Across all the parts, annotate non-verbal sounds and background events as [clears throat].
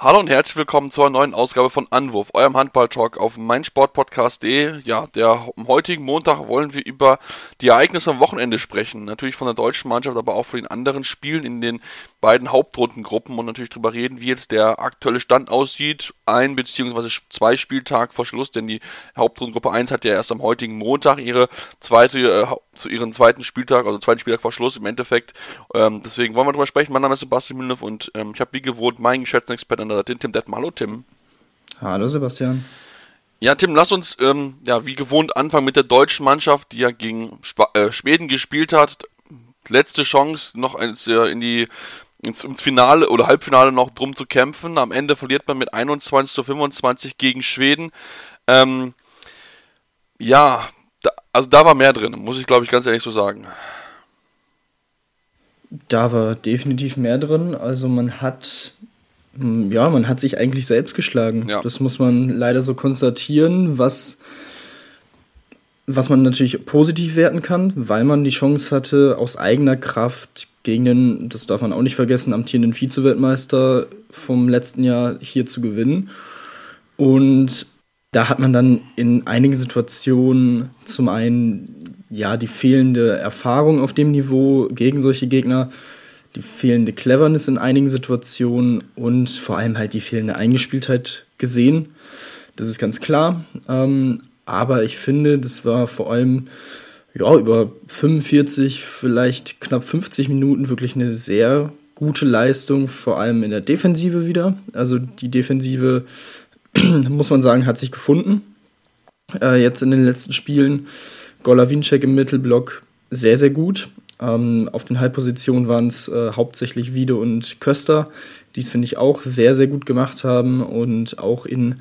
Hallo und herzlich willkommen zur neuen Ausgabe von Anwurf, eurem Handball-Talk auf meinsportpodcast.de. Ja, der am heutigen Montag wollen wir über die Ereignisse am Wochenende sprechen. Natürlich von der deutschen Mannschaft, aber auch von den anderen Spielen in den beiden Hauptrundengruppen und natürlich darüber reden, wie jetzt der aktuelle Stand aussieht. Ein bzw. zwei Spieltag vor Schluss, denn die Hauptrundengruppe 1 hat ja erst am heutigen Montag ihre zweite, äh, zu ihren zweiten Spieltag, also zweiten Spieltag vor Schluss im Endeffekt. Ähm, deswegen wollen wir darüber sprechen. Mein Name ist Sebastian Mühlenhoff und ähm, ich habe wie gewohnt meinen geschätzten Experten an der Seite, Tim Detmer. Hallo Tim. Hallo Sebastian. Ja, Tim, lass uns ähm, ja wie gewohnt anfangen mit der deutschen Mannschaft, die ja gegen Sp äh, Schweden gespielt hat. Letzte Chance noch ins, äh, in die ins, ins Finale oder Halbfinale noch drum zu kämpfen. Am Ende verliert man mit 21 zu 25 gegen Schweden. Ähm, ja, da, also da war mehr drin, muss ich glaube ich ganz ehrlich so sagen. Da war definitiv mehr drin. Also man hat, hm, ja, man hat sich eigentlich selbst geschlagen. Ja. Das muss man leider so konstatieren, was, was man natürlich positiv werten kann, weil man die Chance hatte, aus eigener Kraft gegen den, das darf man auch nicht vergessen, amtierenden Vize-Weltmeister vom letzten Jahr hier zu gewinnen. Und da hat man dann in einigen Situationen zum einen ja die fehlende Erfahrung auf dem Niveau gegen solche Gegner, die fehlende Cleverness in einigen Situationen und vor allem halt die fehlende Eingespieltheit gesehen. Das ist ganz klar. Ähm, aber ich finde, das war vor allem ja, über 45, vielleicht knapp 50 Minuten wirklich eine sehr gute Leistung, vor allem in der Defensive wieder. Also die Defensive, [clears throat] muss man sagen, hat sich gefunden. Äh, jetzt in den letzten Spielen. Golavinczek im Mittelblock sehr, sehr gut. Ähm, auf den Halbpositionen waren es äh, hauptsächlich Wiede und Köster, die es, finde ich, auch sehr, sehr gut gemacht haben und auch in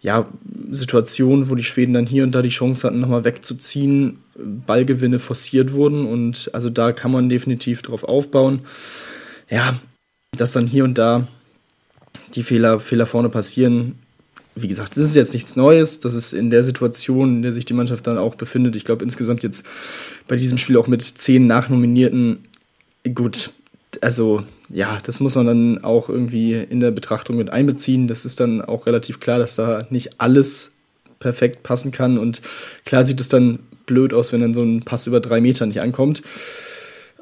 ja, Situationen, wo die Schweden dann hier und da die Chance hatten, nochmal wegzuziehen, Ballgewinne forciert wurden und also da kann man definitiv drauf aufbauen. Ja, dass dann hier und da die Fehler, Fehler vorne passieren. Wie gesagt, das ist jetzt nichts Neues. Das ist in der Situation, in der sich die Mannschaft dann auch befindet. Ich glaube insgesamt jetzt bei diesem Spiel auch mit zehn Nachnominierten. Gut, also ja, das muss man dann auch irgendwie in der Betrachtung mit einbeziehen. Das ist dann auch relativ klar, dass da nicht alles perfekt passen kann. Und klar sieht es dann blöd aus, wenn dann so ein Pass über drei Meter nicht ankommt.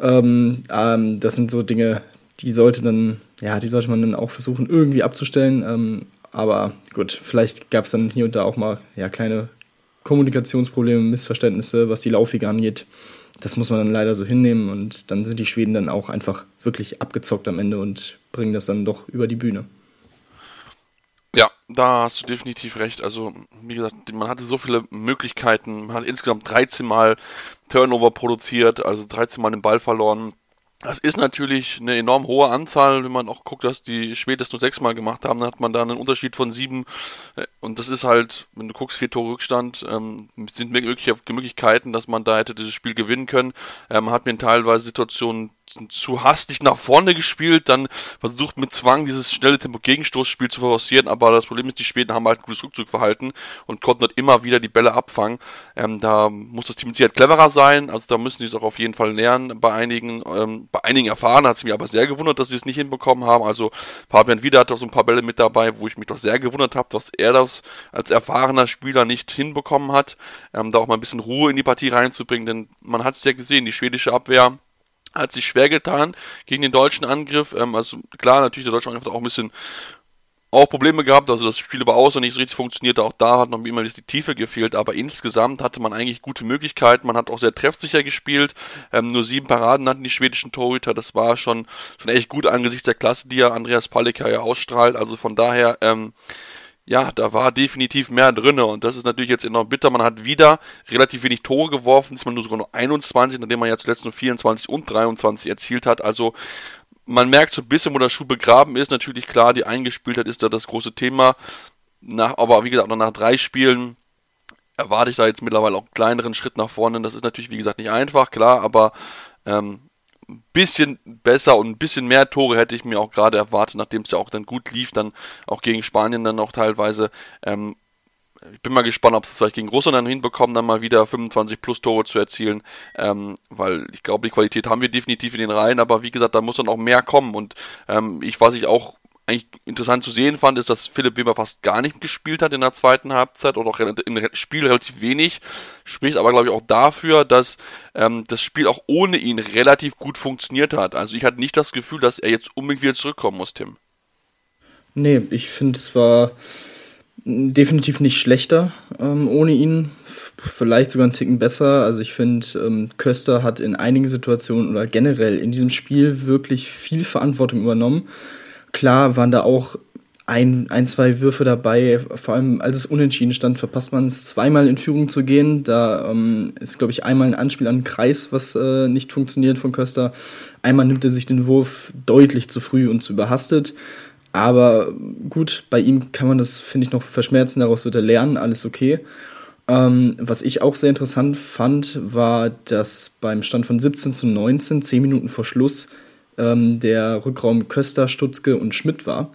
Ähm, ähm, das sind so Dinge, die sollte dann, ja, die sollte man dann auch versuchen, irgendwie abzustellen. Ähm, aber gut, vielleicht gab es dann hier und da auch mal ja, kleine Kommunikationsprobleme, Missverständnisse, was die Laufwege angeht das muss man dann leider so hinnehmen und dann sind die Schweden dann auch einfach wirklich abgezockt am Ende und bringen das dann doch über die Bühne. Ja, da hast du definitiv recht. Also, wie gesagt, man hatte so viele Möglichkeiten. Man hat insgesamt 13 Mal Turnover produziert, also 13 Mal den Ball verloren. Das ist natürlich eine enorm hohe Anzahl, wenn man auch guckt, dass die das nur sechsmal gemacht haben, dann hat man da einen Unterschied von sieben. Äh, und das ist halt, wenn du guckst, vier Tore Rückstand, ähm, sind mögliche Möglichkeiten, dass man da hätte dieses Spiel gewinnen können. Ähm, man hat mir teilweise Situationen zu hastig nach vorne gespielt, dann versucht mit Zwang dieses schnelle Tempo-Gegenstoßspiel zu forcieren, aber das Problem ist, die Schweden haben halt ein gutes Rückzugverhalten und konnten dort immer wieder die Bälle abfangen. Ähm, da muss das Team sicher cleverer sein, also da müssen sie es auch auf jeden Fall lernen. Bei einigen, ähm, bei einigen erfahren hat es mich aber sehr gewundert, dass sie es nicht hinbekommen haben. Also Fabian Wieder hat auch so ein paar Bälle mit dabei, wo ich mich doch sehr gewundert habe, dass er das als erfahrener Spieler nicht hinbekommen hat, ähm, da auch mal ein bisschen Ruhe in die Partie reinzubringen, denn man hat es ja gesehen, die schwedische Abwehr hat sich schwer getan gegen den deutschen Angriff. Ähm, also klar, natürlich der deutsche Angriff hat auch ein bisschen auch Probleme gehabt, also das Spiel über Außen nicht so richtig funktionierte, auch da hat noch immer die Tiefe gefehlt, aber insgesamt hatte man eigentlich gute Möglichkeiten, man hat auch sehr treffsicher gespielt, ähm, nur sieben Paraden hatten die schwedischen Torhüter, das war schon, schon echt gut angesichts der Klasse, die ja Andreas Palika ja ausstrahlt, also von daher, ähm, ja, da war definitiv mehr drinne und das ist natürlich jetzt enorm bitter. Man hat wieder relativ wenig Tore geworfen, man nur sogar nur 21, nachdem man ja zuletzt nur 24 und 23 erzielt hat. Also man merkt so ein bisschen, wo der Schuh begraben ist. Natürlich klar, die Eingespieltheit ist da das große Thema. Nach, aber wie gesagt, noch nach drei Spielen erwarte ich da jetzt mittlerweile auch einen kleineren Schritt nach vorne. Das ist natürlich, wie gesagt, nicht einfach, klar, aber ähm, ein bisschen besser und ein bisschen mehr Tore hätte ich mir auch gerade erwartet, nachdem es ja auch dann gut lief, dann auch gegen Spanien dann auch teilweise. Ähm, ich bin mal gespannt, ob es vielleicht gegen Russland dann hinbekommen, dann mal wieder 25 plus Tore zu erzielen, ähm, weil ich glaube, die Qualität haben wir definitiv in den Reihen, aber wie gesagt, da muss dann auch mehr kommen und ähm, ich, was ich auch eigentlich interessant zu sehen fand, ist, dass Philipp Weber fast gar nicht gespielt hat in der zweiten Halbzeit oder auch im Spiel relativ wenig. Spricht aber, glaube ich, auch dafür, dass ähm, das Spiel auch ohne ihn relativ gut funktioniert hat. Also ich hatte nicht das Gefühl, dass er jetzt unbedingt wieder zurückkommen muss, Tim. Nee, ich finde, es war definitiv nicht schlechter ähm, ohne ihn. Vielleicht sogar einen Ticken besser. Also ich finde, ähm, Köster hat in einigen Situationen oder generell in diesem Spiel wirklich viel Verantwortung übernommen. Klar waren da auch ein, ein, zwei Würfe dabei, vor allem als es unentschieden stand, verpasst man es zweimal in Führung zu gehen. Da ähm, ist, glaube ich, einmal ein Anspiel an den Kreis, was äh, nicht funktioniert von Köster. Einmal nimmt er sich den Wurf deutlich zu früh und zu überhastet. Aber gut, bei ihm kann man das, finde ich, noch verschmerzen, daraus wird er lernen, alles okay. Ähm, was ich auch sehr interessant fand, war, dass beim Stand von 17 zu 19, 10 Minuten vor Schluss, ähm, der Rückraum Köster, Stutzke und Schmidt war.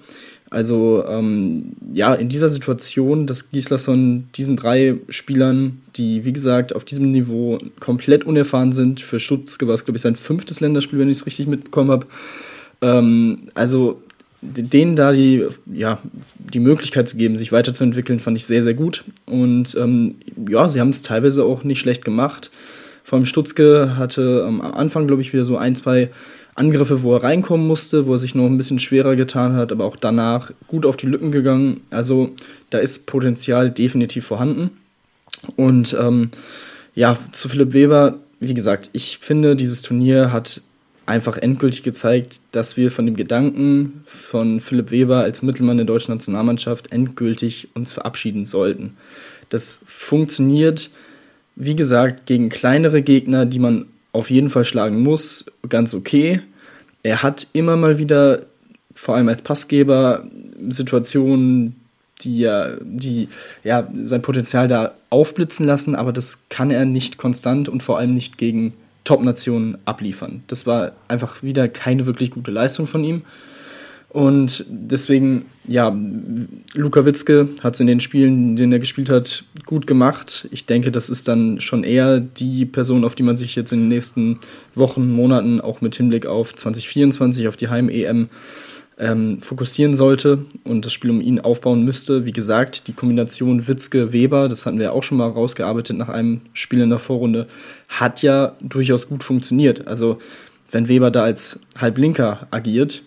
Also ähm, ja, in dieser Situation, dass Gislason diesen drei Spielern, die wie gesagt auf diesem Niveau komplett unerfahren sind, für Stutzke war es glaube ich sein fünftes Länderspiel, wenn ich es richtig mitbekommen habe. Ähm, also denen da die, ja, die Möglichkeit zu geben, sich weiterzuentwickeln, fand ich sehr, sehr gut. Und ähm, ja, sie haben es teilweise auch nicht schlecht gemacht. Vor allem Stutzke hatte am Anfang, glaube ich, wieder so ein, zwei Angriffe, wo er reinkommen musste, wo er sich noch ein bisschen schwerer getan hat, aber auch danach gut auf die Lücken gegangen. Also da ist Potenzial definitiv vorhanden. Und ähm, ja, zu Philipp Weber, wie gesagt, ich finde, dieses Turnier hat einfach endgültig gezeigt, dass wir von dem Gedanken von Philipp Weber als Mittelmann der deutschen Nationalmannschaft endgültig uns verabschieden sollten. Das funktioniert, wie gesagt, gegen kleinere Gegner, die man auf jeden Fall schlagen muss, ganz okay. Er hat immer mal wieder, vor allem als Passgeber, Situationen, die die ja sein Potenzial da aufblitzen lassen, aber das kann er nicht konstant und vor allem nicht gegen Top-Nationen abliefern. Das war einfach wieder keine wirklich gute Leistung von ihm. Und deswegen, ja, Luka Witzke hat es in den Spielen, in denen er gespielt hat, gut gemacht. Ich denke, das ist dann schon eher die Person, auf die man sich jetzt in den nächsten Wochen, Monaten, auch mit Hinblick auf 2024, auf die Heim-EM, ähm, fokussieren sollte und das Spiel um ihn aufbauen müsste. Wie gesagt, die Kombination Witzke-Weber, das hatten wir auch schon mal rausgearbeitet nach einem Spiel in der Vorrunde, hat ja durchaus gut funktioniert. Also wenn Weber da als Halblinker agiert,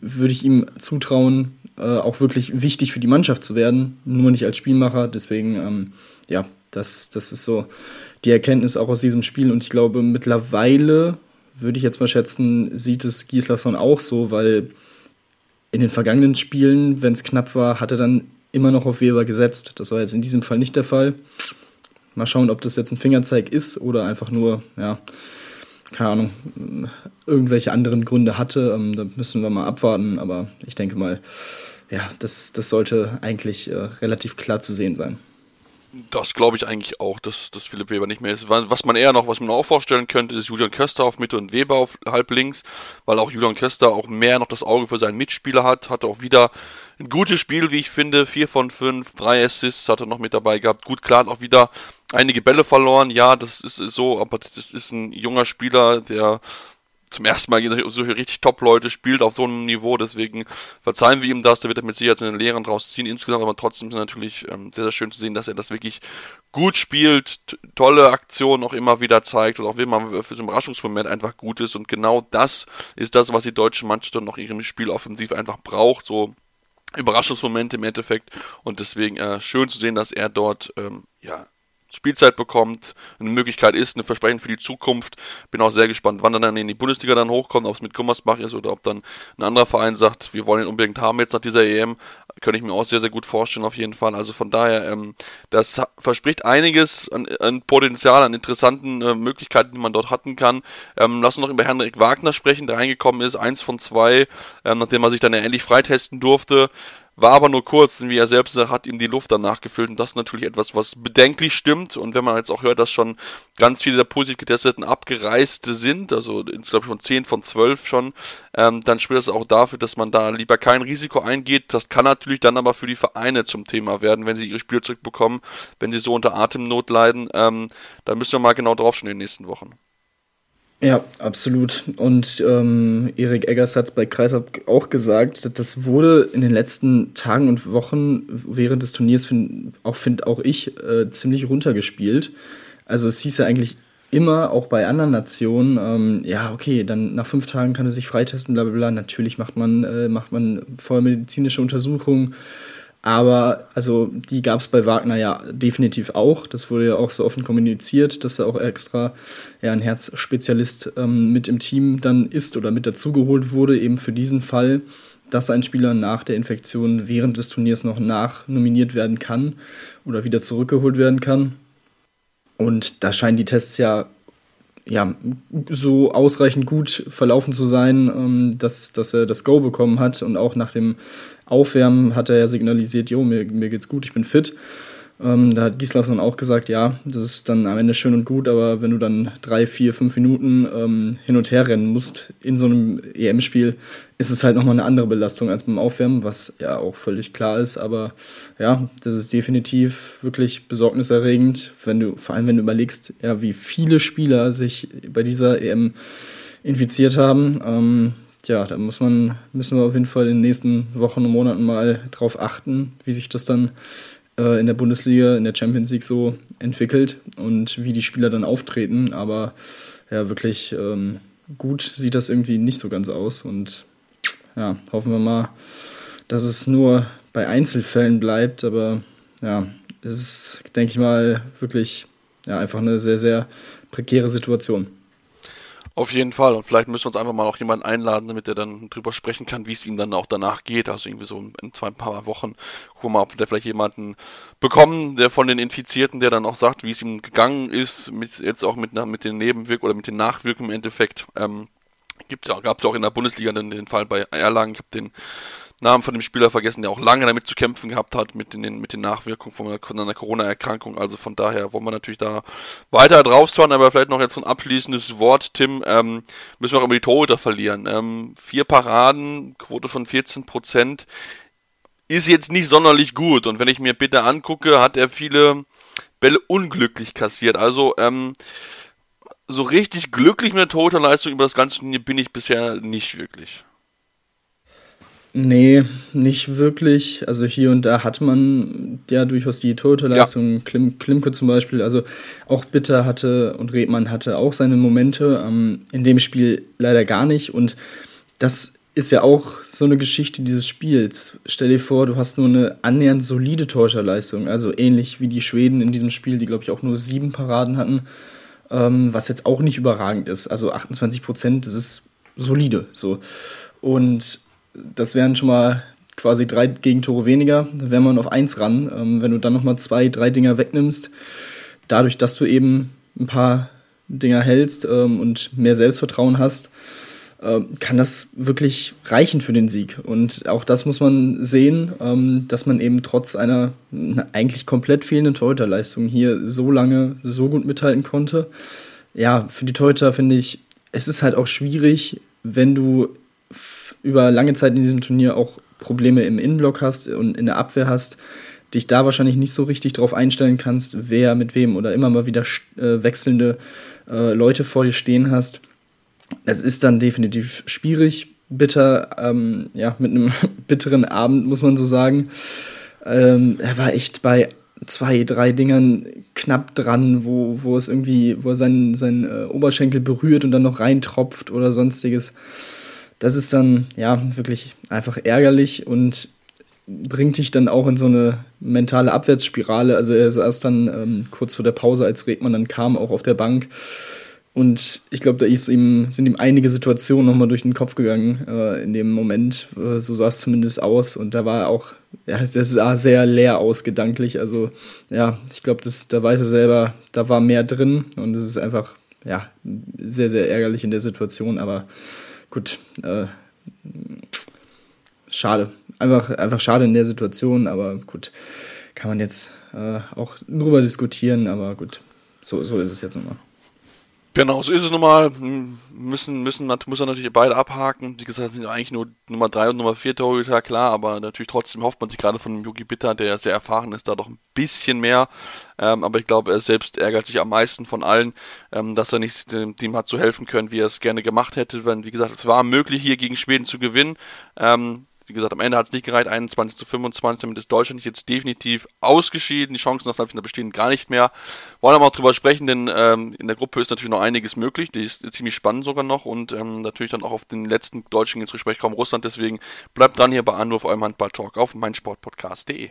würde ich ihm zutrauen, äh, auch wirklich wichtig für die Mannschaft zu werden, nur nicht als Spielmacher. Deswegen, ähm, ja, das, das ist so die Erkenntnis auch aus diesem Spiel. Und ich glaube, mittlerweile würde ich jetzt mal schätzen, sieht es Gislason auch so, weil in den vergangenen Spielen, wenn es knapp war, hat er dann immer noch auf Weber gesetzt. Das war jetzt in diesem Fall nicht der Fall. Mal schauen, ob das jetzt ein Fingerzeig ist oder einfach nur, ja, keine Ahnung, irgendwelche anderen Gründe hatte. Ähm, da müssen wir mal abwarten, aber ich denke mal, ja, das, das sollte eigentlich äh, relativ klar zu sehen sein. Das glaube ich eigentlich auch, dass, dass Philipp Weber nicht mehr ist. Was man eher noch, was man auch vorstellen könnte, ist Julian Köster auf Mitte und Weber auf halb links, weil auch Julian Köster auch mehr noch das Auge für seinen Mitspieler hat, hatte auch wieder ein gutes Spiel, wie ich finde, vier von fünf, drei Assists hat er noch mit dabei gehabt. Gut, klar, hat auch wieder einige Bälle verloren, ja, das ist so, aber das ist ein junger Spieler, der zum ersten Mal gegen solche richtig Top-Leute spielt auf so einem Niveau, deswegen verzeihen wir ihm das, da wird mit Sicherheit seine Lehren draus ziehen insgesamt, aber trotzdem ist es natürlich ähm, sehr, sehr schön zu sehen, dass er das wirklich gut spielt, tolle Aktionen auch immer wieder zeigt und auch man für so Überraschungsmoment einfach gut ist. Und genau das ist das, was die deutsche Mannschaft noch in ihrem Spiel offensiv einfach braucht, so Überraschungsmomente im Endeffekt. Und deswegen äh, schön zu sehen, dass er dort ähm, ja Spielzeit bekommt, eine Möglichkeit ist, ein Versprechen für die Zukunft. Bin auch sehr gespannt, wann er dann in die Bundesliga dann hochkommt, ob es mit Gummersbach ist oder ob dann ein anderer Verein sagt, wir wollen ihn unbedingt haben jetzt nach dieser EM. Könnte ich mir auch sehr, sehr gut vorstellen auf jeden Fall. Also von daher, ähm, das verspricht einiges an, an Potenzial, an interessanten äh, Möglichkeiten, die man dort hatten kann. Ähm, lass uns noch über Henrik Wagner sprechen, der reingekommen ist, eins von zwei, ähm, nachdem er sich dann ja endlich freitesten durfte. War aber nur kurz, denn wie er selbst sagt, hat ihm die Luft danach gefüllt und das ist natürlich etwas, was bedenklich stimmt. Und wenn man jetzt auch hört, dass schon ganz viele der positiv getesteten abgereist sind, also insgesamt von 10 von 12 schon, ähm, dann spricht das auch dafür, dass man da lieber kein Risiko eingeht. Das kann natürlich dann aber für die Vereine zum Thema werden, wenn sie ihre Spiele zurückbekommen, wenn sie so unter Atemnot leiden. Ähm, da müssen wir mal genau drauf schauen in den nächsten Wochen. Ja, absolut. Und ähm, Erik Eggers hat es bei Kreisab auch gesagt, das wurde in den letzten Tagen und Wochen während des Turniers, find, auch finde auch ich, äh, ziemlich runtergespielt. Also es hieß ja eigentlich immer, auch bei anderen Nationen, ähm, ja, okay, dann nach fünf Tagen kann er sich freitesten, bla bla bla. Natürlich macht man, äh, macht man vorher medizinische Untersuchungen aber also die gab es bei Wagner ja definitiv auch. Das wurde ja auch so offen kommuniziert, dass er auch extra ja, ein Herzspezialist ähm, mit im Team dann ist oder mit dazugeholt wurde, eben für diesen Fall, dass ein Spieler nach der Infektion während des Turniers noch nachnominiert werden kann oder wieder zurückgeholt werden kann. Und da scheinen die Tests ja ja, so ausreichend gut verlaufen zu sein, ähm, dass, dass er das Go bekommen hat und auch nach dem Aufwärmen hat er ja signalisiert, jo, mir, mir geht's gut, ich bin fit. Ähm, da hat Gislason auch gesagt, ja, das ist dann am Ende schön und gut, aber wenn du dann drei, vier, fünf Minuten ähm, hin und her rennen musst in so einem EM-Spiel, ist es halt nochmal eine andere Belastung als beim Aufwärmen, was ja auch völlig klar ist. Aber ja, das ist definitiv wirklich besorgniserregend, wenn du, vor allem wenn du überlegst, ja, wie viele Spieler sich bei dieser EM infiziert haben. Ähm, ja, da muss man, müssen wir auf jeden Fall in den nächsten Wochen und Monaten mal drauf achten, wie sich das dann in der Bundesliga, in der Champions League so entwickelt und wie die Spieler dann auftreten. Aber ja, wirklich ähm, gut sieht das irgendwie nicht so ganz aus. Und ja, hoffen wir mal, dass es nur bei Einzelfällen bleibt. Aber ja, es ist, denke ich mal, wirklich ja, einfach eine sehr, sehr prekäre Situation. Auf jeden Fall. Und vielleicht müssen wir uns einfach mal auch jemanden einladen, damit er dann drüber sprechen kann, wie es ihm dann auch danach geht. Also irgendwie so in zwei, paar Wochen. Gucken wir mal, ob wir vielleicht jemanden bekommen, der von den Infizierten, der dann auch sagt, wie es ihm gegangen ist, mit, jetzt auch mit, mit den Nebenwirkungen oder mit den Nachwirkungen im Endeffekt. Ähm, ja, gab es auch in der Bundesliga den, den Fall bei Erlangen. Ich habe den Namen von dem Spieler vergessen, der auch lange damit zu kämpfen gehabt hat, mit den, mit den Nachwirkungen von einer, einer Corona-Erkrankung. Also von daher wollen wir natürlich da weiter drauf schauen, aber vielleicht noch jetzt so ein abschließendes Wort, Tim. Ähm, müssen wir auch über die Torhüter verlieren. Ähm, vier Paraden, Quote von 14 Prozent, ist jetzt nicht sonderlich gut. Und wenn ich mir bitte angucke, hat er viele Bälle unglücklich kassiert. Also, ähm, so richtig glücklich mit der Torhüterleistung über das ganze Turnier bin ich bisher nicht wirklich. Nee, nicht wirklich. Also hier und da hat man ja durchaus die Torhüterleistung. Ja. Klim, Klimke zum Beispiel, also auch Bitter hatte und Redmann hatte auch seine Momente. Ähm, in dem Spiel leider gar nicht. Und das ist ja auch so eine Geschichte dieses Spiels. Stell dir vor, du hast nur eine annähernd solide Torhüterleistung. Also ähnlich wie die Schweden in diesem Spiel, die glaube ich auch nur sieben Paraden hatten. Ähm, was jetzt auch nicht überragend ist. Also 28 Prozent, das ist solide. So. Und das wären schon mal quasi drei Gegentore weniger, wäre man auf eins ran. Ähm, wenn du dann nochmal zwei, drei Dinger wegnimmst, dadurch, dass du eben ein paar Dinger hältst ähm, und mehr Selbstvertrauen hast, äh, kann das wirklich reichen für den Sieg. Und auch das muss man sehen, ähm, dass man eben trotz einer eigentlich komplett fehlenden Torhüterleistung hier so lange so gut mithalten konnte. Ja, für die Torhüter finde ich, es ist halt auch schwierig, wenn du über lange Zeit in diesem Turnier auch Probleme im Innenblock hast und in der Abwehr hast, dich da wahrscheinlich nicht so richtig drauf einstellen kannst, wer mit wem oder immer mal wieder äh, wechselnde äh, Leute vor dir stehen hast. Es ist dann definitiv schwierig, bitter, ähm, ja, mit einem [laughs] bitteren Abend, muss man so sagen. Ähm, er war echt bei zwei, drei Dingern knapp dran, wo, wo es irgendwie, wo er seinen, seinen äh, Oberschenkel berührt und dann noch reintropft oder sonstiges das ist dann ja wirklich einfach ärgerlich und bringt dich dann auch in so eine mentale Abwärtsspirale. Also er saß dann ähm, kurz vor der Pause, als Regmann dann kam, auch auf der Bank. Und ich glaube, da ist ihm, sind ihm einige Situationen nochmal durch den Kopf gegangen äh, in dem Moment. Äh, so sah es zumindest aus. Und da war er auch, ja, das sah sehr leer aus, gedanklich. Also, ja, ich glaube, da weiß er selber, da war mehr drin. Und es ist einfach, ja, sehr, sehr ärgerlich in der Situation. Aber gut, äh, schade. Einfach, einfach schade in der Situation, aber gut, kann man jetzt äh, auch drüber diskutieren, aber gut, so, so ist es jetzt nochmal. Genau, so ist es nun mal. Müssen, müssen, muss er natürlich beide abhaken. Wie gesagt, sind eigentlich nur Nummer 3 und Nummer 4 Torhüter, klar, aber natürlich trotzdem hofft man sich gerade von Yugi Bitter, der sehr erfahren ist, da doch ein bisschen mehr. Ähm, aber ich glaube, er selbst ärgert sich am meisten von allen, ähm, dass er nicht dem Team hat so helfen können, wie er es gerne gemacht hätte. Wenn, wie gesagt, es war möglich, hier gegen Schweden zu gewinnen. Ähm, wie gesagt, am Ende hat es nicht gereicht, 21 zu 25, damit ist Deutschland jetzt definitiv ausgeschieden. Die Chancen auf Halbfinale bestehen gar nicht mehr. Wollen aber auch drüber sprechen, denn ähm, in der Gruppe ist natürlich noch einiges möglich. Die ist ziemlich spannend sogar noch und ähm, natürlich dann auch auf den letzten Deutschen zu sprechen kommen, Russland. Deswegen bleibt dran hier bei Anruf eurem Handball-Talk auf meinsportpodcast.de.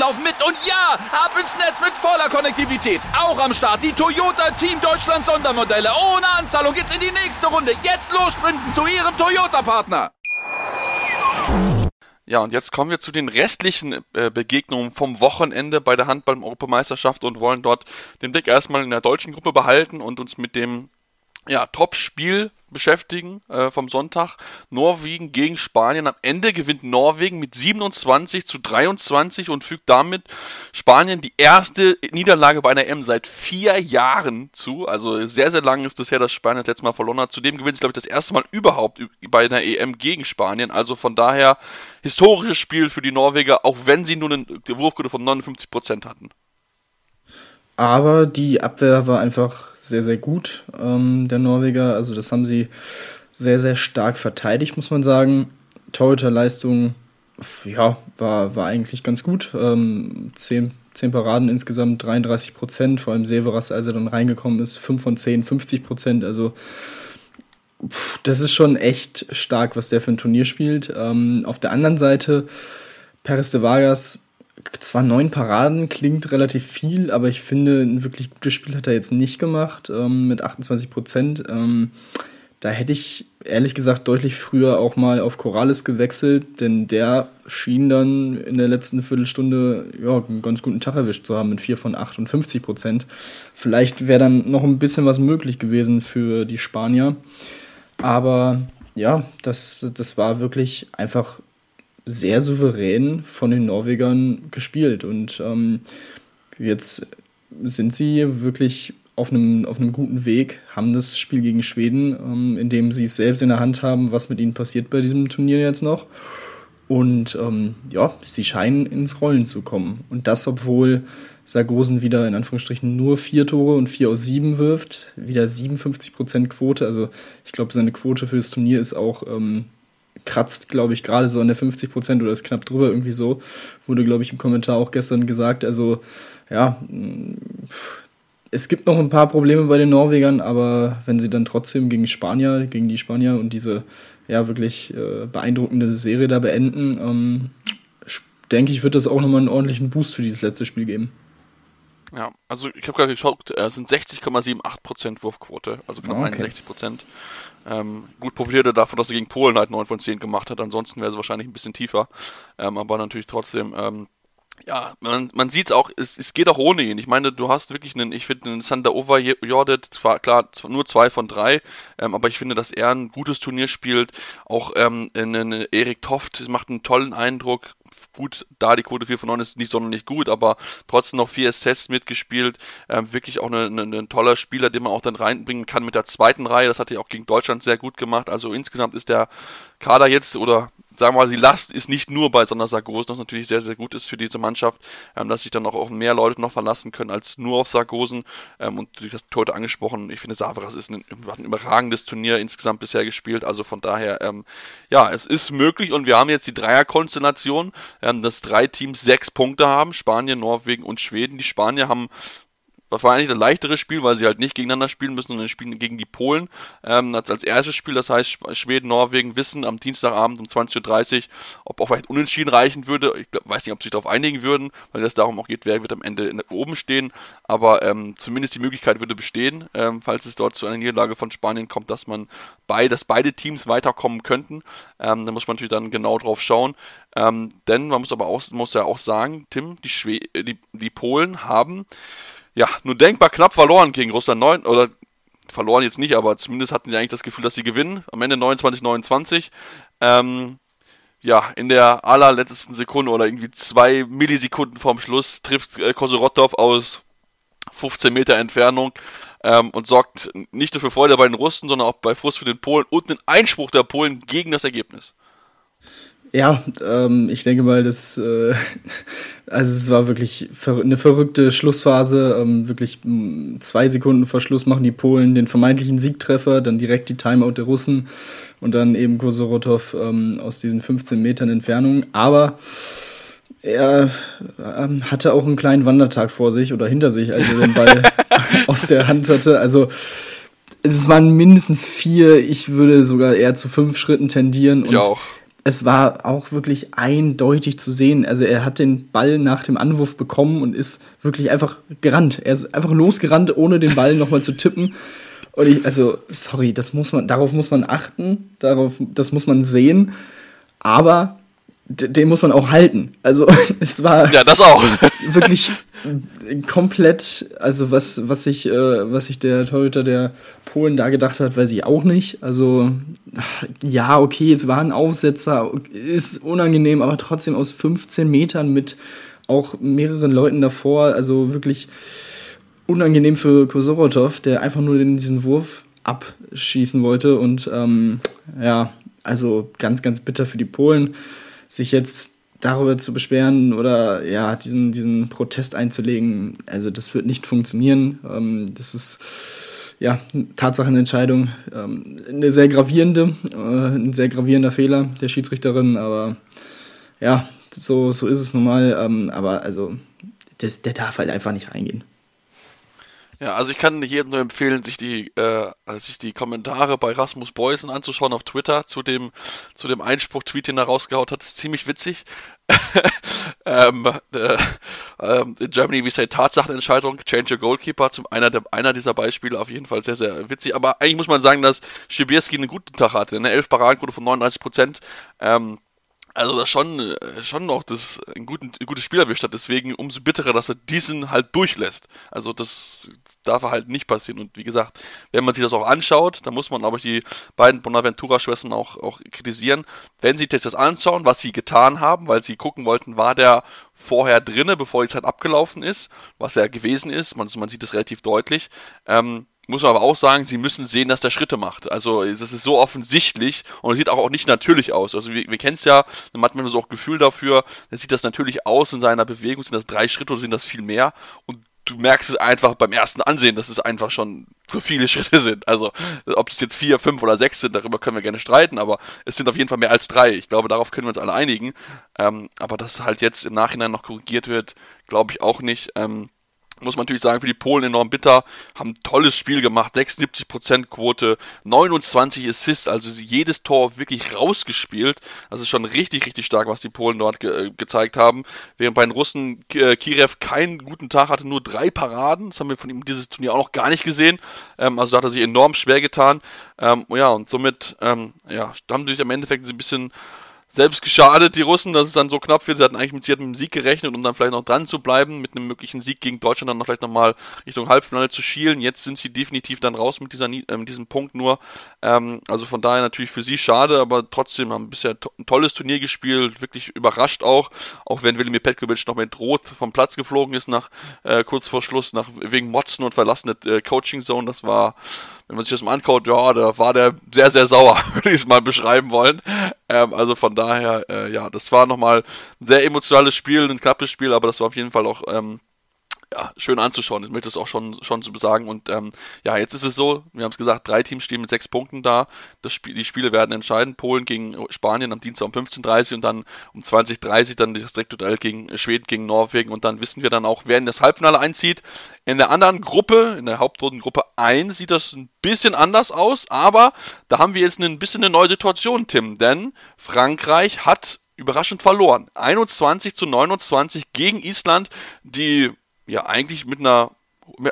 laufen mit und ja, ab ins Netz mit voller Konnektivität. Auch am Start die Toyota Team Deutschland Sondermodelle. Ohne Anzahlung geht's in die nächste Runde. Jetzt los sprinten zu Ihrem Toyota-Partner. Ja, und jetzt kommen wir zu den restlichen äh, Begegnungen vom Wochenende bei der Handball-Europameisterschaft und wollen dort den Blick erstmal in der deutschen Gruppe behalten und uns mit dem ja, Top-Spiel beschäftigen äh, vom Sonntag. Norwegen gegen Spanien. Am Ende gewinnt Norwegen mit 27 zu 23 und fügt damit Spanien die erste Niederlage bei einer M seit vier Jahren zu. Also sehr, sehr lang ist das her, dass Spanien das letzte Mal verloren hat. Zudem gewinnt es, glaube ich, das erste Mal überhaupt bei einer EM gegen Spanien. Also von daher historisches Spiel für die Norweger, auch wenn sie nur eine Wurfquote von 59% hatten. Aber die Abwehr war einfach sehr, sehr gut, ähm, der Norweger. Also das haben sie sehr, sehr stark verteidigt, muss man sagen. Torhüterleistung, ja, war, war eigentlich ganz gut. Ähm, zehn, zehn Paraden insgesamt, 33 Prozent. Vor allem Severas, als er dann reingekommen ist, 5 von 10, 50 Prozent. Also das ist schon echt stark, was der für ein Turnier spielt. Ähm, auf der anderen Seite, Peres de Vargas zwar neun Paraden klingt relativ viel, aber ich finde, ein wirklich gutes Spiel hat er jetzt nicht gemacht ähm, mit 28 Prozent. Ähm, da hätte ich ehrlich gesagt deutlich früher auch mal auf Corrales gewechselt, denn der schien dann in der letzten Viertelstunde ja, einen ganz guten Tag erwischt zu haben mit 4 von 58 Prozent. Vielleicht wäre dann noch ein bisschen was möglich gewesen für die Spanier. Aber ja, das, das war wirklich einfach sehr souverän von den Norwegern gespielt. Und ähm, jetzt sind sie wirklich auf einem, auf einem guten Weg, haben das Spiel gegen Schweden, ähm, in dem sie es selbst in der Hand haben, was mit ihnen passiert bei diesem Turnier jetzt noch. Und ähm, ja, sie scheinen ins Rollen zu kommen. Und das, obwohl Sargosen wieder in Anführungsstrichen nur vier Tore und vier aus sieben wirft, wieder 57% Quote. Also ich glaube, seine Quote für das Turnier ist auch ähm, kratzt, glaube ich, gerade so an der 50 Prozent oder ist knapp drüber irgendwie so. Wurde, glaube ich, im Kommentar auch gestern gesagt. Also, ja, mm, es gibt noch ein paar Probleme bei den Norwegern, aber wenn sie dann trotzdem gegen Spanier, gegen die Spanier und diese ja wirklich äh, beeindruckende Serie da beenden, ähm, denke ich, wird das auch nochmal einen ordentlichen Boost für dieses letzte Spiel geben. Ja, also ich habe gerade geschaut, es sind 60,78% Wurfquote, also knapp okay. 61%. Ähm, gut profitiert er davon, dass er gegen Polen halt 9 von 10 gemacht hat. Ansonsten wäre es wahrscheinlich ein bisschen tiefer. Ähm, aber natürlich trotzdem, ähm, ja, man, man sieht es auch, es geht auch ohne ihn. Ich meine, du hast wirklich einen, ich finde, einen Sander Overjordet, zwar klar, nur zwei von drei, ähm, aber ich finde, dass er ein gutes Turnier spielt. Auch ähm, einen Erik Toft macht einen tollen Eindruck, gut, da die Quote 4 von 9 ist nicht sonderlich gut, aber trotzdem noch vier Assists mitgespielt. Ähm, wirklich auch ein ne, ne toller Spieler, den man auch dann reinbringen kann mit der zweiten Reihe. Das hat er auch gegen Deutschland sehr gut gemacht. Also insgesamt ist der Kader jetzt oder sagen wir mal, die Last ist nicht nur bei Sander was natürlich sehr, sehr gut ist für diese Mannschaft, ähm, dass sich dann auch mehr Leute noch verlassen können als nur auf Sargosen. Ähm, und durch das heute angesprochen, ich finde, Savras ist ein, ein, überragendes Turnier insgesamt bisher gespielt. Also von daher, ähm, ja, es ist möglich und wir haben jetzt die Dreierkonstellation, ähm, dass drei Teams sechs Punkte haben, Spanien, Norwegen und Schweden. Die Spanier haben das war eigentlich das leichtere Spiel, weil sie halt nicht gegeneinander spielen müssen, sondern spielen gegen die Polen. Ähm, als, als erstes Spiel, das heißt Schweden, Norwegen wissen am Dienstagabend um 20.30 Uhr, ob auch vielleicht unentschieden reichen würde. Ich glaub, weiß nicht, ob sie sich darauf einigen würden, weil es darum auch geht, wer wird am Ende in, oben stehen. Aber ähm, zumindest die Möglichkeit würde bestehen, ähm, falls es dort zu einer Niederlage von Spanien kommt, dass man bei, dass beide Teams weiterkommen könnten. Ähm, da muss man natürlich dann genau drauf schauen. Ähm, denn man muss aber auch, muss ja auch sagen, Tim, die, Schwe die, die Polen haben ja, nur denkbar knapp verloren gegen Russland 9 oder verloren jetzt nicht, aber zumindest hatten sie eigentlich das Gefühl, dass sie gewinnen. Am Ende 29-29. Ähm, ja, in der allerletzten Sekunde oder irgendwie zwei Millisekunden vorm Schluss trifft äh, Kosorotov aus 15 Meter Entfernung ähm, und sorgt nicht nur für Freude bei den Russen, sondern auch bei Frust für den Polen und einen Einspruch der Polen gegen das Ergebnis. Ja, ähm, ich denke mal, dass äh, [laughs] also es war wirklich eine verrückte Schlussphase. Ähm, wirklich zwei Sekunden vor Schluss machen die Polen den vermeintlichen Siegtreffer, dann direkt die Timeout der Russen und dann eben Kosorotov ähm, aus diesen 15 Metern Entfernung. Aber er ähm, hatte auch einen kleinen Wandertag vor sich oder hinter sich, als er den Ball [laughs] aus der Hand hatte. Also es waren mindestens vier, ich würde sogar eher zu fünf Schritten tendieren. Und ich auch es war auch wirklich eindeutig zu sehen. Also er hat den Ball nach dem Anwurf bekommen und ist wirklich einfach gerannt. Er ist einfach losgerannt, ohne den Ball nochmal zu tippen. Und ich, also, sorry, das muss man, darauf muss man achten, darauf, das muss man sehen. Aber den muss man auch halten. Also [laughs] es war ja das auch [laughs] wirklich komplett, also was was sich äh, was sich der Torhüter der Polen da gedacht hat, weiß ich auch nicht. Also ja okay, es war ein Aufsetzer, ist unangenehm, aber trotzdem aus 15 Metern mit auch mehreren Leuten davor, also wirklich unangenehm für Kosorotov, der einfach nur diesen Wurf abschießen wollte und ähm, ja, also ganz ganz bitter für die Polen sich jetzt darüber zu beschweren oder ja, diesen, diesen Protest einzulegen, also das wird nicht funktionieren. Ähm, das ist ja Tatsachenentscheidung, ähm, eine sehr gravierende, äh, ein sehr gravierender Fehler der Schiedsrichterin, aber ja, so, so ist es normal. Ähm, aber also, das, der darf halt einfach nicht reingehen. Ja, also ich kann jedem nur empfehlen, sich die, äh, sich die Kommentare bei Rasmus Beusen anzuschauen auf Twitter zu dem, zu dem Einspruch-Tweet, den er rausgehaut hat. Das ist ziemlich witzig. [laughs] ähm, äh, ähm, in Germany, wie say, Tatsachenentscheidung, change your goalkeeper, zum einer, der, einer dieser Beispiele auf jeden Fall sehr, sehr witzig. Aber eigentlich muss man sagen, dass Schibierski einen guten Tag hatte. Eine 11 Paradenquote von 39 Prozent. Ähm, also das schon, äh, schon noch das ein, guten, ein gutes Spiel erwischt hat, deswegen umso bitterer, dass er diesen halt durchlässt. Also das darf halt nicht passieren. Und wie gesagt, wenn man sich das auch anschaut, dann muss man, ich, die beiden Bonaventura-Schwestern auch, auch kritisieren. Wenn sie sich das anschauen, was sie getan haben, weil sie gucken wollten, war der vorher drinne, bevor die Zeit abgelaufen ist, was er gewesen ist, man, man sieht es relativ deutlich, ähm, muss man aber auch sagen, sie müssen sehen, dass der Schritte macht. Also es ist so offensichtlich und es sieht auch, auch nicht natürlich aus. Also wir, wir kennen es ja, dann hat man so auch Gefühl dafür, dann sieht das natürlich aus in seiner Bewegung, sind das drei Schritte oder sind das viel mehr und du merkst es einfach beim ersten Ansehen, dass es einfach schon zu viele [laughs] Schritte sind. Also, ob es jetzt vier, fünf oder sechs sind, darüber können wir gerne streiten, aber es sind auf jeden Fall mehr als drei. Ich glaube, darauf können wir uns alle einigen. Ähm, aber dass halt jetzt im Nachhinein noch korrigiert wird, glaube ich auch nicht. Ähm, muss man natürlich sagen, für die Polen enorm bitter, haben ein tolles Spiel gemacht, 76% Quote, 29 Assists, also jedes Tor wirklich rausgespielt. Das ist schon richtig, richtig stark, was die Polen dort ge äh, gezeigt haben. Während bei den Russen äh, Kirev keinen guten Tag hatte, nur drei Paraden. Das haben wir von ihm dieses Turnier auch noch gar nicht gesehen. Ähm, also da hat er sich enorm schwer getan. Ähm, ja, und somit ähm, ja, haben sie sich am Endeffekt ein bisschen selbst geschadet, die Russen, dass es dann so knapp wird. Sie hatten eigentlich mit, sie hatten mit dem Sieg gerechnet, um dann vielleicht noch dran zu bleiben, mit einem möglichen Sieg gegen Deutschland dann vielleicht nochmal Richtung Halbfinale zu schielen. Jetzt sind sie definitiv dann raus mit, dieser, äh, diesem Punkt nur. Ähm, also von daher natürlich für sie schade, aber trotzdem haben bisher to ein tolles Turnier gespielt, wirklich überrascht auch, auch wenn Wilimir Petkovic noch mit Rot vom Platz geflogen ist nach äh, kurz vor Schluss, nach wegen Motzen und verlassene äh, Coaching Zone. Das war wenn man sich das mal anguckt, ja, da war der sehr, sehr sauer, [laughs] würde ich es mal beschreiben wollen. Ähm, also von daher, äh, ja, das war nochmal ein sehr emotionales Spiel, ein knappes Spiel, aber das war auf jeden Fall auch ähm, ja, schön anzuschauen. Ich möchte es auch schon, schon zu sagen. Und ähm, ja, jetzt ist es so, wir haben es gesagt, drei Teams stehen mit sechs Punkten da. Das Spiel, die Spiele werden entscheiden. Polen gegen Spanien am Dienstag um 15.30 Uhr und dann um 20.30 Uhr dann das Direktduell gegen Schweden gegen Norwegen. Und dann wissen wir dann auch, wer in das Halbfinale einzieht. In der anderen Gruppe, in der Hauptrundengruppe 1, sieht das ein bisschen anders aus. Aber da haben wir jetzt ein bisschen eine neue Situation, Tim. Denn Frankreich hat überraschend verloren. 21 zu 29 gegen Island, die ja eigentlich mit einer,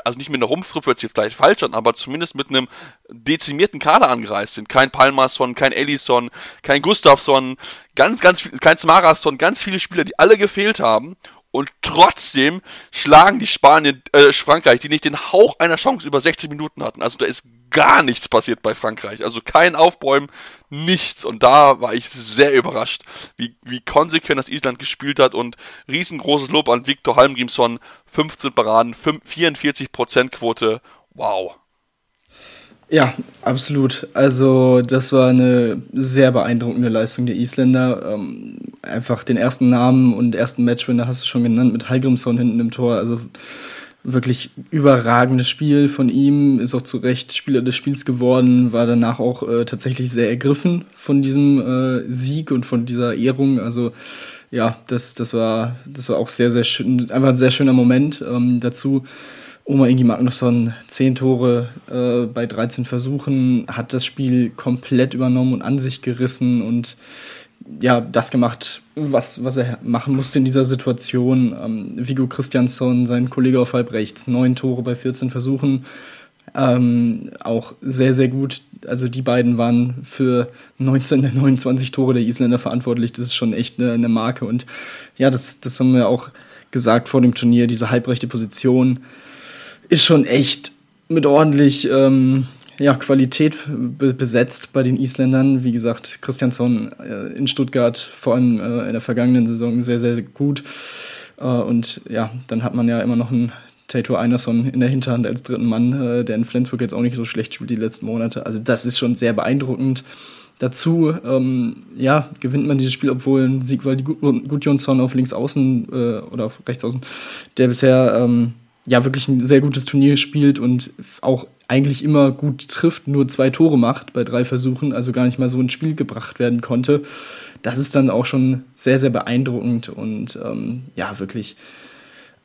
also nicht mit einer Rumpftruppe, wird es jetzt gleich falsch an, aber zumindest mit einem dezimierten Kader angereist sind. Kein Palmason, kein Ellison, kein Gustafsson, ganz, ganz viel, kein Smarason, ganz viele Spieler, die alle gefehlt haben. Und trotzdem schlagen die Spanien, äh, Frankreich, die nicht den Hauch einer Chance über 60 Minuten hatten. Also da ist gar nichts passiert bei Frankreich. Also kein Aufbäumen, nichts. Und da war ich sehr überrascht, wie, wie konsequent das Island gespielt hat. Und riesengroßes Lob an Viktor Halmgrimsson. 15 Paraden, 44% Quote. Wow. Ja, absolut. Also das war eine sehr beeindruckende Leistung der Isländer. Ähm, einfach den ersten Namen und ersten Matchwinner hast du schon genannt mit Halgrimsson hinten im Tor. Also wirklich überragendes Spiel von ihm, ist auch zu Recht Spieler des Spiels geworden, war danach auch äh, tatsächlich sehr ergriffen von diesem äh, Sieg und von dieser Ehrung. Also ja, das, das war, das war auch sehr, sehr schön, einfach ein sehr schöner Moment. Ähm, dazu Oma Ingi Magnusson, 10 Tore äh, bei 13 Versuchen, hat das Spiel komplett übernommen und an sich gerissen und ja, das gemacht, was, was er machen musste in dieser Situation. Ähm, Vigo Christiansson, sein Kollege auf halb rechts, neun Tore bei 14 Versuchen. Ähm, auch sehr, sehr gut. Also die beiden waren für 19 der 29 Tore der Isländer verantwortlich. Das ist schon echt eine, eine Marke. Und ja, das, das haben wir auch gesagt vor dem Turnier. Diese halbrechte Position ist schon echt mit ordentlich ähm, ja, Qualität be besetzt bei den Isländern. Wie gesagt, Christiansson äh, in Stuttgart vor allem äh, in der vergangenen Saison sehr, sehr gut. Äh, und ja, dann hat man ja immer noch einen Tato Einerson in der Hinterhand als dritten Mann, äh, der in Flensburg jetzt auch nicht so schlecht spielt die letzten Monate. Also das ist schon sehr beeindruckend. Dazu, ähm, ja, gewinnt man dieses Spiel, obwohl ein Siegwald Gudjonsson auf links außen äh, oder auf rechts außen, der bisher ähm, ja wirklich ein sehr gutes Turnier spielt und auch eigentlich immer gut trifft, nur zwei Tore macht bei drei Versuchen, also gar nicht mal so ins Spiel gebracht werden konnte. Das ist dann auch schon sehr, sehr beeindruckend und ähm, ja, wirklich.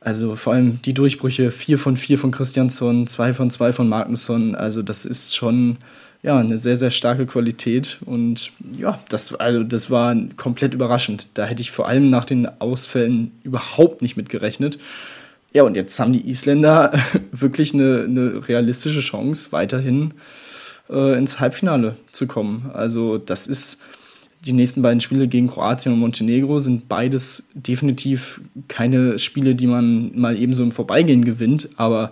Also vor allem die Durchbrüche, vier von vier von Christiansson, zwei von zwei von Magnusson, also das ist schon ja, eine sehr, sehr starke Qualität und ja, das, also das war komplett überraschend. Da hätte ich vor allem nach den Ausfällen überhaupt nicht mit gerechnet. Ja, und jetzt haben die Isländer [laughs] wirklich eine, eine realistische Chance, weiterhin äh, ins Halbfinale zu kommen. Also das ist die nächsten beiden Spiele gegen Kroatien und Montenegro sind beides definitiv keine Spiele, die man mal ebenso im Vorbeigehen gewinnt. Aber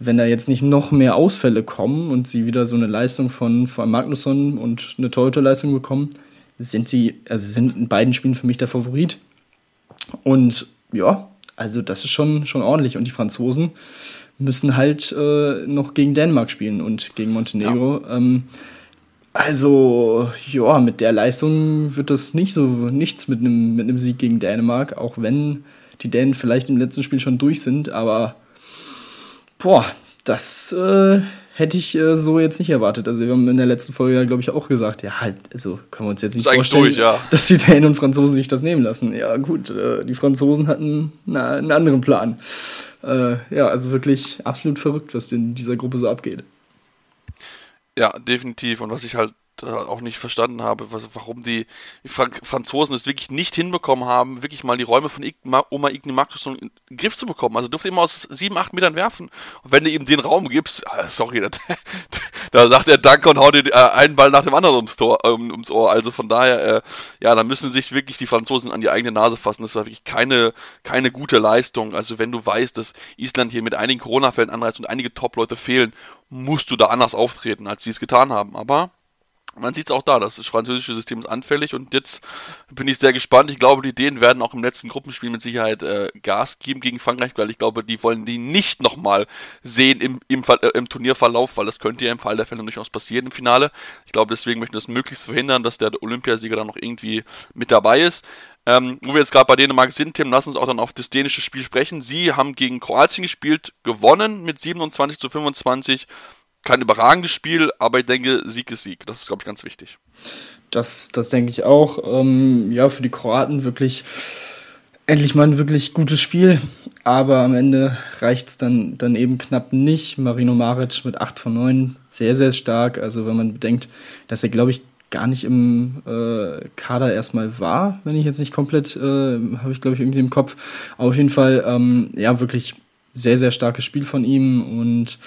wenn da jetzt nicht noch mehr Ausfälle kommen und sie wieder so eine Leistung von, von Magnusson und eine Torhüterleistung bekommen, sind sie, also sind in beiden Spielen für mich der Favorit. Und ja, also das ist schon, schon ordentlich. Und die Franzosen müssen halt äh, noch gegen Dänemark spielen und gegen Montenegro. Ja. Ähm, also, ja, mit der Leistung wird das nicht so nichts mit einem mit einem Sieg gegen Dänemark, auch wenn die Dänen vielleicht im letzten Spiel schon durch sind, aber boah, das äh, hätte ich äh, so jetzt nicht erwartet. Also wir haben in der letzten Folge ja, glaube ich, auch gesagt, ja, halt, also können wir uns jetzt nicht vorstellen, durch, ja. dass die Dänen und Franzosen sich das nehmen lassen. Ja, gut, äh, die Franzosen hatten na, einen anderen Plan. Äh, ja, also wirklich absolut verrückt, was in dieser Gruppe so abgeht. Ja, definitiv. Und was ich halt auch nicht verstanden habe, was, warum die Franzosen es wirklich nicht hinbekommen haben, wirklich mal die Räume von Igma, Oma Igni Markus in den Griff zu bekommen. Also durfte immer aus sieben, acht Metern werfen. Und wenn du ihm den Raum gibst, ah, sorry, [laughs] da, da sagt er Danke und haut dir äh, einen Ball nach dem anderen ums, Tor, ähm, ums Ohr. Also von daher, äh, ja, da müssen sich wirklich die Franzosen an die eigene Nase fassen. Das war wirklich keine, keine gute Leistung. Also wenn du weißt, dass Island hier mit einigen Corona-Fällen anreist und einige Top-Leute fehlen, musst du da anders auftreten, als sie es getan haben. Aber man sieht es auch da, das französische System ist anfällig und jetzt bin ich sehr gespannt. Ich glaube, die Dänen werden auch im letzten Gruppenspiel mit Sicherheit äh, Gas geben gegen Frankreich, weil ich glaube, die wollen die nicht nochmal sehen im, im, äh, im, Turnierverlauf, weil das könnte ja im Fall der Fälle durchaus passieren im Finale. Ich glaube, deswegen möchten wir das möglichst verhindern, dass der Olympiasieger dann noch irgendwie mit dabei ist. Ähm, wo wir jetzt gerade bei Dänemark sind, Tim, lass uns auch dann auf das dänische Spiel sprechen. Sie haben gegen Kroatien gespielt, gewonnen mit 27 zu 25 kein überragendes Spiel, aber ich denke, Sieg ist Sieg. Das ist, glaube ich, ganz wichtig. Das, das denke ich auch. Ähm, ja, für die Kroaten wirklich endlich mal ein wirklich gutes Spiel. Aber am Ende reicht es dann, dann eben knapp nicht. Marino Maric mit 8 von 9, sehr, sehr stark. Also wenn man bedenkt, dass er, glaube ich, gar nicht im äh, Kader erstmal war, wenn ich jetzt nicht komplett, äh, habe ich glaube ich irgendwie im Kopf. Aber auf jeden Fall, ähm, ja, wirklich sehr, sehr starkes Spiel von ihm und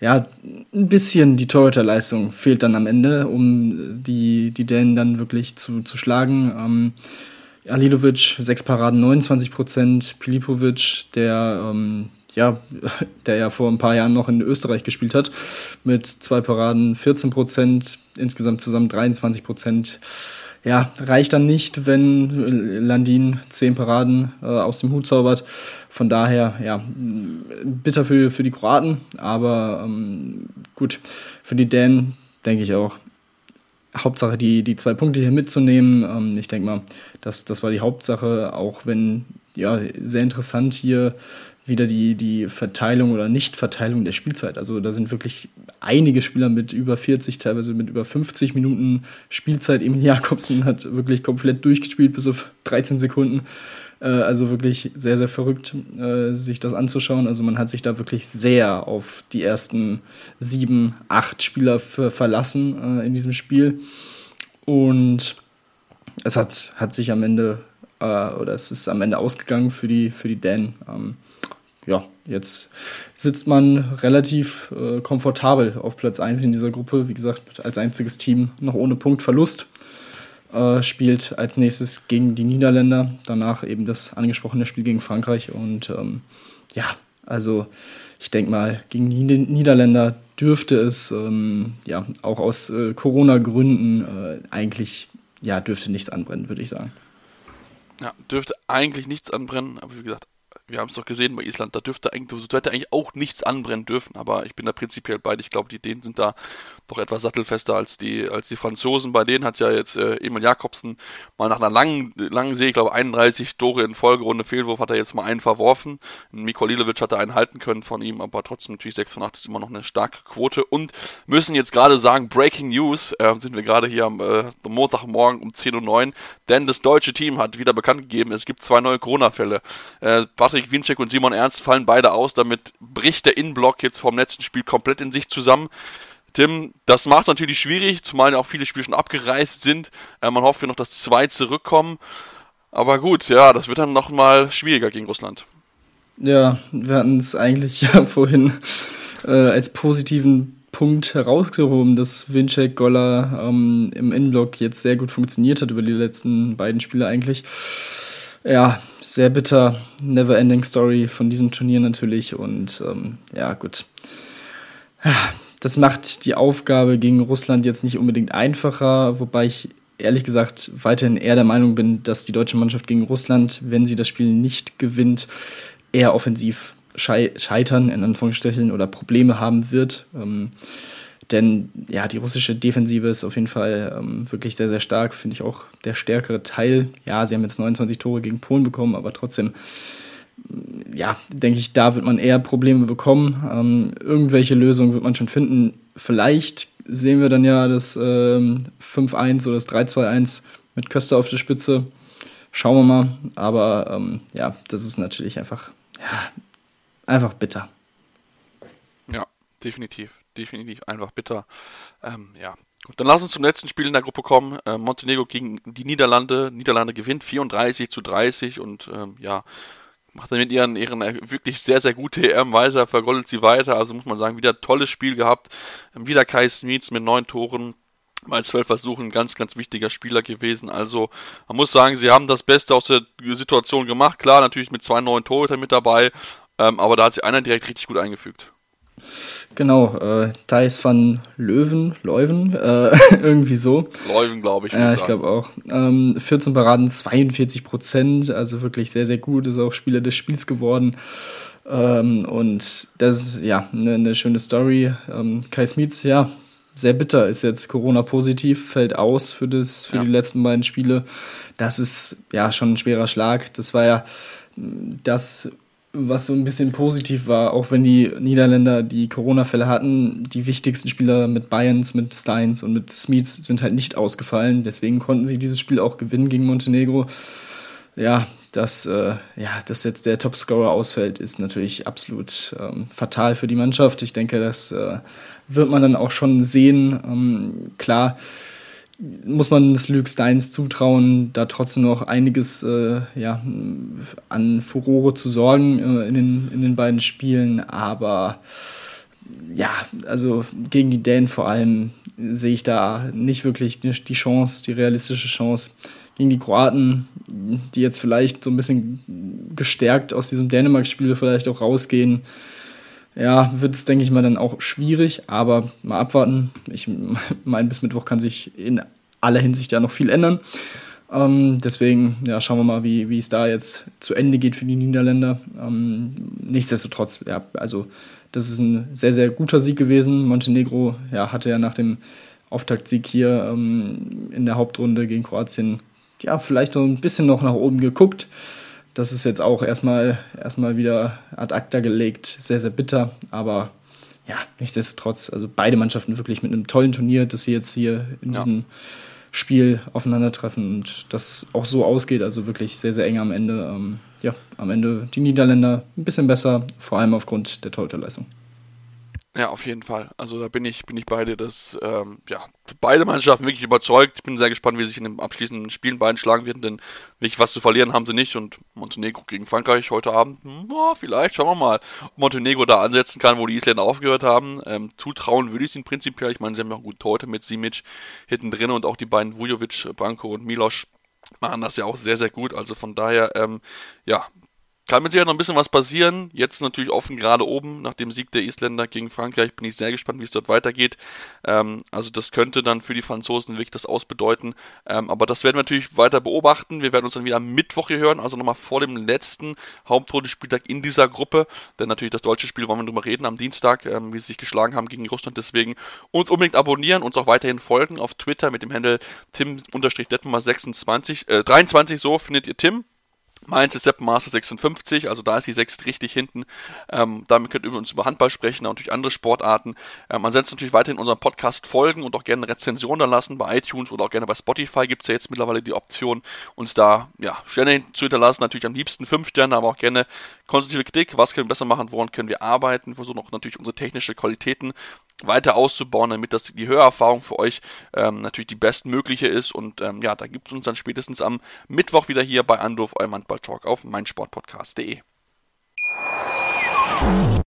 ja, ein bisschen die Torhüterleistung fehlt dann am Ende, um die, die Dänen dann wirklich zu, zu schlagen. Ähm, Alilovic, sechs Paraden, 29 Prozent. Pilipovic, der, ähm, ja, [laughs] der ja vor ein paar Jahren noch in Österreich gespielt hat, mit zwei Paraden, 14 Prozent, insgesamt zusammen 23 Prozent ja, reicht dann nicht, wenn Landin zehn Paraden äh, aus dem Hut zaubert. Von daher, ja, bitter für, für die Kroaten, aber ähm, gut, für die Dänen denke ich auch. Hauptsache die, die zwei Punkte hier mitzunehmen. Ähm, ich denke mal, das, das war die Hauptsache, auch wenn, ja, sehr interessant hier wieder die, die Verteilung oder Nichtverteilung der Spielzeit. Also da sind wirklich einige Spieler mit über 40, teilweise mit über 50 Minuten Spielzeit. Emil Jakobsen hat wirklich komplett durchgespielt bis auf 13 Sekunden. Äh, also wirklich sehr, sehr verrückt, äh, sich das anzuschauen. Also man hat sich da wirklich sehr auf die ersten sieben, acht Spieler verlassen äh, in diesem Spiel. Und es hat, hat sich am Ende oder es ist am Ende ausgegangen für die, für die Dänen. Ähm, ja, jetzt sitzt man relativ äh, komfortabel auf Platz 1 in dieser Gruppe. Wie gesagt, als einziges Team noch ohne Punktverlust. Äh, spielt als nächstes gegen die Niederländer. Danach eben das angesprochene Spiel gegen Frankreich. Und ähm, ja, also ich denke mal, gegen die Niederländer dürfte es ähm, ja auch aus äh, Corona-Gründen äh, eigentlich ja dürfte nichts anbrennen, würde ich sagen. Ja, dürfte eigentlich nichts anbrennen, aber wie gesagt, wir haben es doch gesehen bei Island, da dürfte eigentlich, da hätte eigentlich auch nichts anbrennen dürfen, aber ich bin da prinzipiell beide. Ich glaube, die Dänen sind da doch etwas sattelfester als die, als die Franzosen. Bei denen hat ja jetzt äh, Emil Jakobsen mal nach einer langen, langen Serie, ich glaube 31 Tore in Folgerunde Fehlwurf, hat er jetzt mal einen verworfen. Mikko Lilovic hatte einen halten können von ihm, aber trotzdem natürlich 6 von 8 ist immer noch eine starke Quote und müssen jetzt gerade sagen, Breaking News, äh, sind wir gerade hier am äh, Montagmorgen um 10.09 Uhr, denn das deutsche Team hat wieder bekannt gegeben, es gibt zwei neue Corona-Fälle. Äh, Patrick Winczek und Simon Ernst fallen beide aus, damit bricht der Innenblock jetzt vom letzten Spiel komplett in sich zusammen. Tim, das macht es natürlich schwierig, zumal auch viele Spiele schon abgereist sind. Äh, man hofft ja noch, dass zwei zurückkommen. Aber gut, ja, das wird dann nochmal schwieriger gegen Russland. Ja, wir hatten es eigentlich [laughs] ja vorhin äh, als positiven Punkt herausgehoben, dass Winczek Goller ähm, im Innenblock jetzt sehr gut funktioniert hat über die letzten beiden Spiele eigentlich. Ja, sehr bitter, never ending Story von diesem Turnier natürlich und ähm, ja, gut. Das macht die Aufgabe gegen Russland jetzt nicht unbedingt einfacher, wobei ich ehrlich gesagt weiterhin eher der Meinung bin, dass die deutsche Mannschaft gegen Russland, wenn sie das Spiel nicht gewinnt, eher offensiv scheitern, in Anführungsstrichen, oder Probleme haben wird. Ähm, denn ja, die russische Defensive ist auf jeden Fall ähm, wirklich sehr, sehr stark. Finde ich auch der stärkere Teil. Ja, sie haben jetzt 29 Tore gegen Polen bekommen, aber trotzdem ja, denke ich, da wird man eher Probleme bekommen. Ähm, irgendwelche Lösungen wird man schon finden. Vielleicht sehen wir dann ja das ähm, 5-1 oder das 3-2-1 mit Köster auf der Spitze. Schauen wir mal. Aber ähm, ja, das ist natürlich einfach, ja, einfach bitter. Ja, definitiv. Definitiv einfach bitter. Ähm, ja, Gut, dann lass uns zum letzten Spiel in der Gruppe kommen. Äh, Montenegro gegen die Niederlande. Niederlande gewinnt 34 zu 30 und ähm, ja, macht damit ihren, ihren wirklich sehr, sehr gute EM weiter, vergoldet sie weiter. Also muss man sagen, wieder tolles Spiel gehabt. Wieder Kai Smits mit neun Toren bei zwölf Versuchen ganz, ganz wichtiger Spieler gewesen. Also man muss sagen, sie haben das Beste aus der Situation gemacht. Klar, natürlich mit zwei neuen Torhütern mit dabei, ähm, aber da hat sich einer direkt richtig gut eingefügt. Genau, äh, Thijs van Löwen, Leuven, äh, [laughs] irgendwie so. Leuven, glaube ich. Ja, ich glaube auch. Ähm, 14 Paraden, 42 Prozent, also wirklich sehr, sehr gut. Ist auch Spieler des Spiels geworden. Ähm, und das ist ja eine ne schöne Story. Ähm, Kai Smits, ja, sehr bitter, ist jetzt Corona-positiv, fällt aus für, das, für ja. die letzten beiden Spiele. Das ist ja schon ein schwerer Schlag. Das war ja das was so ein bisschen positiv war, auch wenn die Niederländer die Corona-Fälle hatten, die wichtigsten Spieler mit Bayerns, mit Steins und mit Smith sind halt nicht ausgefallen. Deswegen konnten sie dieses Spiel auch gewinnen gegen Montenegro. Ja, dass, äh, ja, dass jetzt der Topscorer ausfällt, ist natürlich absolut ähm, fatal für die Mannschaft. Ich denke, das äh, wird man dann auch schon sehen. Ähm, klar, muss man es Luke Steins zutrauen, da trotzdem noch einiges äh, ja, an Furore zu sorgen äh, in, den, in den beiden Spielen. Aber ja, also gegen die Dänen vor allem sehe ich da nicht wirklich die Chance, die realistische Chance. Gegen die Kroaten, die jetzt vielleicht so ein bisschen gestärkt aus diesem Dänemark-Spiel vielleicht auch rausgehen, ja, wird es, denke ich mal, dann auch schwierig, aber mal abwarten. Ich [laughs] meine, bis Mittwoch kann sich in aller Hinsicht ja noch viel ändern. Ähm, deswegen ja, schauen wir mal, wie, wie es da jetzt zu Ende geht für die Niederländer. Ähm, nichtsdestotrotz, ja, also das ist ein sehr, sehr guter Sieg gewesen. Montenegro ja, hatte ja nach dem Auftaktsieg hier ähm, in der Hauptrunde gegen Kroatien ja vielleicht so ein bisschen noch nach oben geguckt das ist jetzt auch erstmal, erstmal wieder ad acta gelegt. Sehr, sehr bitter, aber ja, nichtsdestotrotz, also beide Mannschaften wirklich mit einem tollen Turnier, dass sie jetzt hier in ja. diesem Spiel aufeinandertreffen und das auch so ausgeht, also wirklich sehr, sehr eng am Ende. Ähm, ja, am Ende die Niederländer ein bisschen besser, vor allem aufgrund der Torhüterleistung. Ja, auf jeden Fall. Also da bin ich, bin ich beide, dass ähm, ja, beide Mannschaften wirklich überzeugt. Ich bin sehr gespannt, wie sich in den abschließenden Spielen beiden schlagen werden, denn wirklich was zu verlieren haben sie nicht. Und Montenegro gegen Frankreich heute Abend, oh, vielleicht, schauen wir mal, ob Montenegro da ansetzen kann, wo die Isländer aufgehört haben. Ähm, zutrauen würde ich es ihnen prinzipiell. Ich meine, sie haben ja auch gute Torte mit Simic hinten drin und auch die beiden Vujovic, Branko und Milos machen das ja auch sehr, sehr gut. Also von daher, ähm, ja, kann mit Sicherheit noch ein bisschen was passieren. Jetzt natürlich offen gerade oben. Nach dem Sieg der Isländer gegen Frankreich bin ich sehr gespannt, wie es dort weitergeht. Ähm, also das könnte dann für die Franzosen wirklich das ausbedeuten. Ähm, aber das werden wir natürlich weiter beobachten. Wir werden uns dann wieder am Mittwoch hier hören, also nochmal vor dem letzten Hauptrundenspieltag in dieser Gruppe. Denn natürlich das deutsche Spiel wollen wir drüber reden am Dienstag, ähm, wie sie sich geschlagen haben gegen Russland. Deswegen uns unbedingt abonnieren, uns auch weiterhin folgen auf Twitter mit dem Handle tim-detmar26, äh, 23 so findet ihr Tim Mainz ist Sepp Master 56, also da ist die 6 richtig hinten. Ähm, damit könnt ihr uns über Handball sprechen und natürlich andere Sportarten. Ähm, ansonsten natürlich weiterhin unseren Podcast folgen und auch gerne eine Rezension da lassen bei iTunes oder auch gerne bei Spotify gibt es ja jetzt mittlerweile die Option, uns da ja, Sterne zu hinterlassen. Natürlich am liebsten 5 Sterne, aber auch gerne konstruktive Kritik. Was können wir besser machen? Woran können wir arbeiten? Versuchen auch natürlich unsere technische Qualitäten weiter auszubauen, damit das die Hörerfahrung für euch ähm, natürlich die bestmögliche ist. Und ähm, ja, da gibt es uns dann spätestens am Mittwoch wieder hier bei Anruf, eurem Handball-Talk auf meinsportpodcast.de.